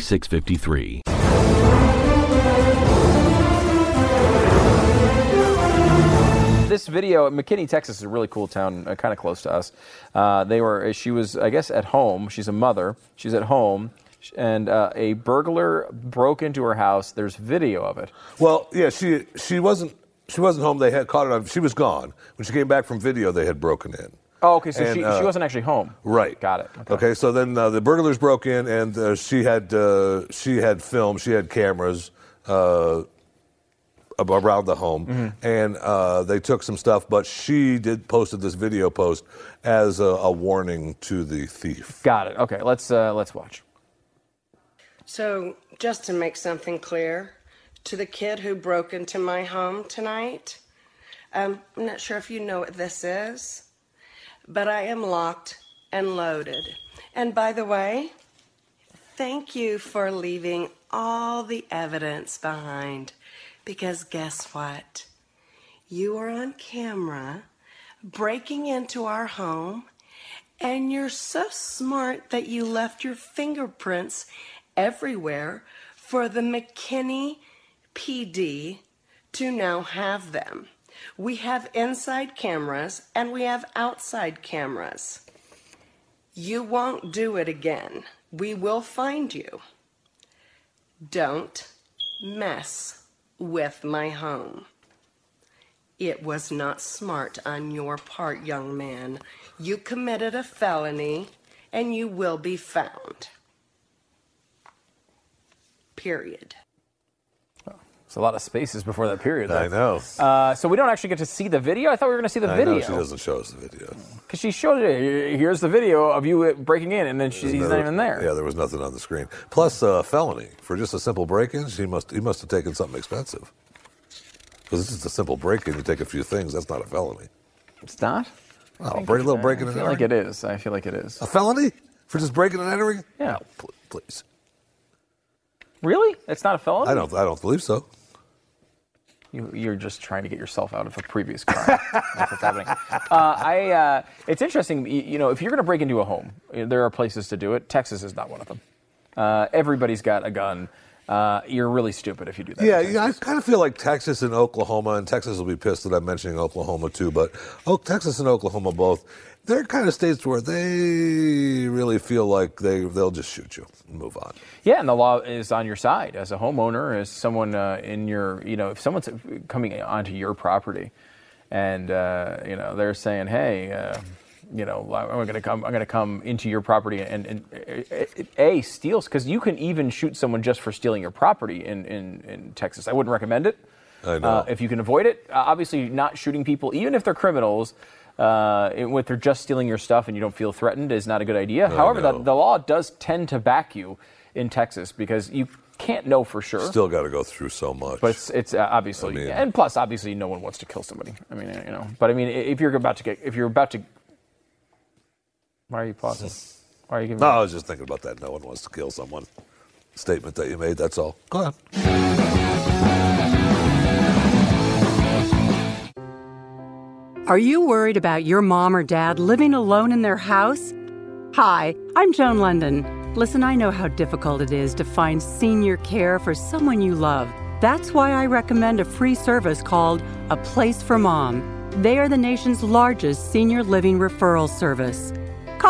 4653. This video, McKinney, Texas, is a really cool town, uh, kind of close to us. Uh, they were, she was, I guess, at home. She's a mother. She's at home, and uh, a burglar broke into her house. There's video of it. Well, yeah, she she wasn't she wasn't home. They had caught her. She was gone when she came back from video. They had broken in. Oh, okay. So And, she, uh, she wasn't actually home. Right. Got it. Okay. Okay, so then uh, the burglars broke in, and uh, she had uh, she had film, she had cameras uh, around the home, Mm-hmm. and uh, they took some stuff. But she did posted this video post as a, a warning to the thief. Got it. Okay. Let's uh, let's watch. So, just to make something clear, to the kid who broke into my home tonight, um, I'm not sure if you know what this is, but I am locked and loaded. And by the way, thank you for leaving all the evidence behind, because guess what? You are on camera breaking into our home and you're so smart that you left your fingerprints everywhere for the McKinney PD to now have them. We have inside cameras and we have outside cameras. You won't do it again. We will find you. Don't mess with my home. It was not smart on your part, young man. You committed a felony and you will be found. Period. It's a lot of spaces before that period. I know. Uh, so we don't actually get to see the video. I thought we were going to see the I video. know she doesn't show us the video. Because she showed it. Here's the video of you breaking in, and then she, he's not even there. Yeah, there was nothing on the screen. Plus, uh, felony for just a simple break-in. She must he must have taken something expensive. Because it's just a simple break-in. You take a few things. That's not a felony. It's not. Oh, break, a little breaking I feel entering. like it is. I feel like it is. A felony for just breaking and entering? Yeah. Pl- please. Really? It's not a felony. I don't. I don't believe so. You, you're just trying to get yourself out of a previous crime. That's what's happening. Uh, I. Uh, it's interesting. You, you know, if you're going to break into a home, there are places to do it. Texas is not one of them. Uh, everybody's got a gun. Uh, you're really stupid if you do that. Yeah, yeah, I kind of feel like Texas and Oklahoma, and Texas will be pissed that I'm mentioning Oklahoma too, but oh, Texas and Oklahoma both, they're kind of states where they really feel like they they'll just shoot you and move on. Yeah, and the law is on your side as a homeowner, as someone uh, in your, you know, if someone's coming onto your property, and uh, you know they're saying, hey. You know, I'm going to come. I'm going to come into your property and, and uh, a steals because you can even shoot someone just for stealing your property in, in, in Texas. I wouldn't recommend it. I know. Uh, if you can avoid it, uh, obviously not shooting people, even if they're criminals, uh, if they're just stealing your stuff and you don't feel threatened, is not a good idea. However, the, the law does tend to back you in Texas because you can't know for sure. Still got to go through so much. but it's, it's uh, obviously, I mean- and plus, obviously, no one wants to kill somebody. I mean, you know. But I mean, if you're about to get, if you're about to, why are you pausing? Why are you giving? no, I was just thinking about that. No one wants to kill someone. Statement that you made. That's all. Go ahead. Are you worried about your mom or dad living alone in their house? Hi, I'm Joan London. Listen, I know how difficult it is to find senior care for someone you love. That's why I recommend a free service called A Place for Mom. They are the nation's largest senior living referral service.